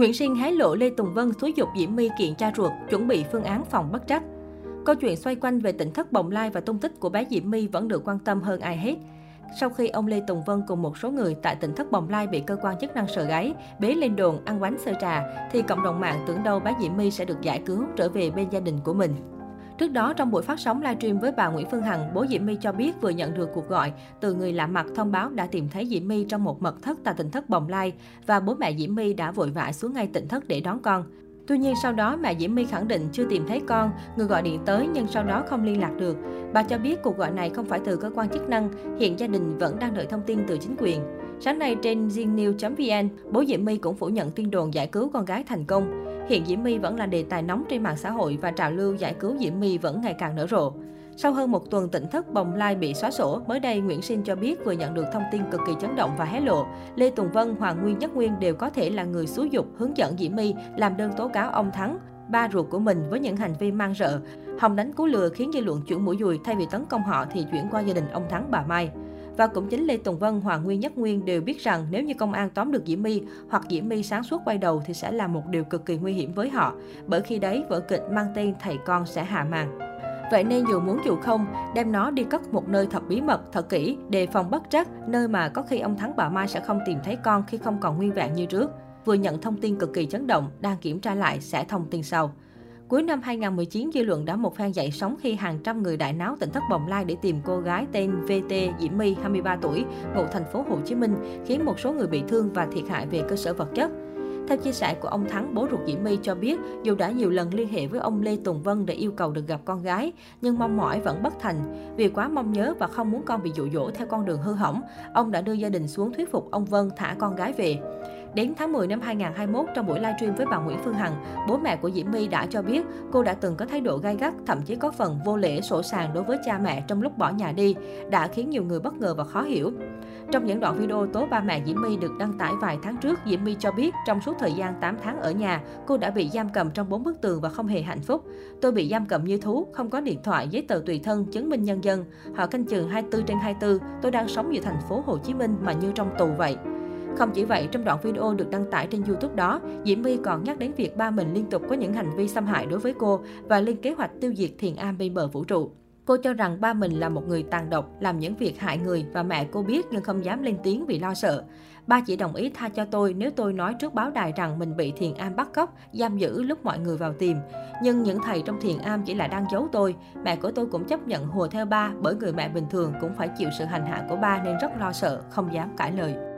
Nguyễn Sinh hé lộ Lê Tùng Vân xúi dục Diễm My kiện cha ruột, chuẩn bị phương án phòng bất trắc. Câu chuyện xoay quanh về tỉnh thất bồng lai và tung tích của bé Diễm My vẫn được quan tâm hơn ai hết. Sau khi ông Lê Tùng Vân cùng một số người tại tỉnh thất bồng lai bị cơ quan chức năng sợ gáy, bế lên đồn ăn bánh sơ trà, thì cộng đồng mạng tưởng đâu bé Diễm My sẽ được giải cứu trở về bên gia đình của mình. Trước đó, trong buổi phát sóng livestream với bà Nguyễn Phương Hằng, bố Diễm My cho biết vừa nhận được cuộc gọi từ người lạ mặt thông báo đã tìm thấy Diễm My trong một mật thất tại tỉnh thất Bồng Lai và bố mẹ Diễm My đã vội vã xuống ngay tỉnh thất để đón con. Tuy nhiên sau đó mẹ Diễm My khẳng định chưa tìm thấy con, người gọi điện tới nhưng sau đó không liên lạc được. Bà cho biết cuộc gọi này không phải từ cơ quan chức năng, hiện gia đình vẫn đang đợi thông tin từ chính quyền. Sáng nay trên zingnews.vn, bố Diễm My cũng phủ nhận tin đồn giải cứu con gái thành công. Hiện Diễm My vẫn là đề tài nóng trên mạng xã hội và trào lưu giải cứu Diễm My vẫn ngày càng nở rộ. Sau hơn một tuần tỉnh thất bồng lai bị xóa sổ, mới đây Nguyễn Sinh cho biết vừa nhận được thông tin cực kỳ chấn động và hé lộ. Lê Tùng Vân, Hoàng Nguyên Nhất Nguyên đều có thể là người xúi dục hướng dẫn Diễm My làm đơn tố cáo ông Thắng, ba ruột của mình với những hành vi mang rợ. Hòng đánh cú lừa khiến dư luận chuyển mũi dùi thay vì tấn công họ thì chuyển qua gia đình ông Thắng bà Mai. Và cũng chính Lê Tùng Vân, Hoàng Nguyên Nhất Nguyên đều biết rằng nếu như công an tóm được Diễm My hoặc Diễm My sáng suốt quay đầu thì sẽ là một điều cực kỳ nguy hiểm với họ. Bởi khi đấy vở kịch mang tên Thầy Con sẽ hạ màn. Vậy nên dù muốn dù không, đem nó đi cất một nơi thật bí mật, thật kỹ, đề phòng bất trắc, nơi mà có khi ông Thắng bà Mai sẽ không tìm thấy con khi không còn nguyên vẹn như trước. Vừa nhận thông tin cực kỳ chấn động, đang kiểm tra lại sẽ thông tin sau. Cuối năm 2019, dư luận đã một phen dậy sóng khi hàng trăm người đại náo tỉnh thất Bồng Lai để tìm cô gái tên VT Diễm My, 23 tuổi, ngụ thành phố Hồ Chí Minh, khiến một số người bị thương và thiệt hại về cơ sở vật chất. Theo chia sẻ của ông Thắng, bố ruột Diễm My cho biết, dù đã nhiều lần liên hệ với ông Lê Tùng Vân để yêu cầu được gặp con gái, nhưng mong mỏi vẫn bất thành. Vì quá mong nhớ và không muốn con bị dụ dỗ theo con đường hư hỏng, ông đã đưa gia đình xuống thuyết phục ông Vân thả con gái về. Đến tháng 10 năm 2021, trong buổi livestream với bà Nguyễn Phương Hằng, bố mẹ của Diễm My đã cho biết cô đã từng có thái độ gay gắt, thậm chí có phần vô lễ sổ sàng đối với cha mẹ trong lúc bỏ nhà đi, đã khiến nhiều người bất ngờ và khó hiểu. Trong những đoạn video tố ba mẹ Diễm My được đăng tải vài tháng trước, Diễm My cho biết trong suốt thời gian 8 tháng ở nhà, cô đã bị giam cầm trong bốn bức tường và không hề hạnh phúc. Tôi bị giam cầm như thú, không có điện thoại, giấy tờ tùy thân, chứng minh nhân dân. Họ canh chừng 24 trên 24, tôi đang sống giữa thành phố Hồ Chí Minh mà như trong tù vậy. Không chỉ vậy, trong đoạn video được đăng tải trên YouTube đó, Diễm My còn nhắc đến việc ba mình liên tục có những hành vi xâm hại đối với cô và lên kế hoạch tiêu diệt Thiền Am bên bờ vũ trụ. Cô cho rằng ba mình là một người tàn độc, làm những việc hại người và mẹ cô biết nhưng không dám lên tiếng vì lo sợ. Ba chỉ đồng ý tha cho tôi nếu tôi nói trước báo đài rằng mình bị thiền am bắt cóc, giam giữ lúc mọi người vào tìm. Nhưng những thầy trong thiền am chỉ là đang giấu tôi. Mẹ của tôi cũng chấp nhận hùa theo ba bởi người mẹ bình thường cũng phải chịu sự hành hạ của ba nên rất lo sợ, không dám cãi lời.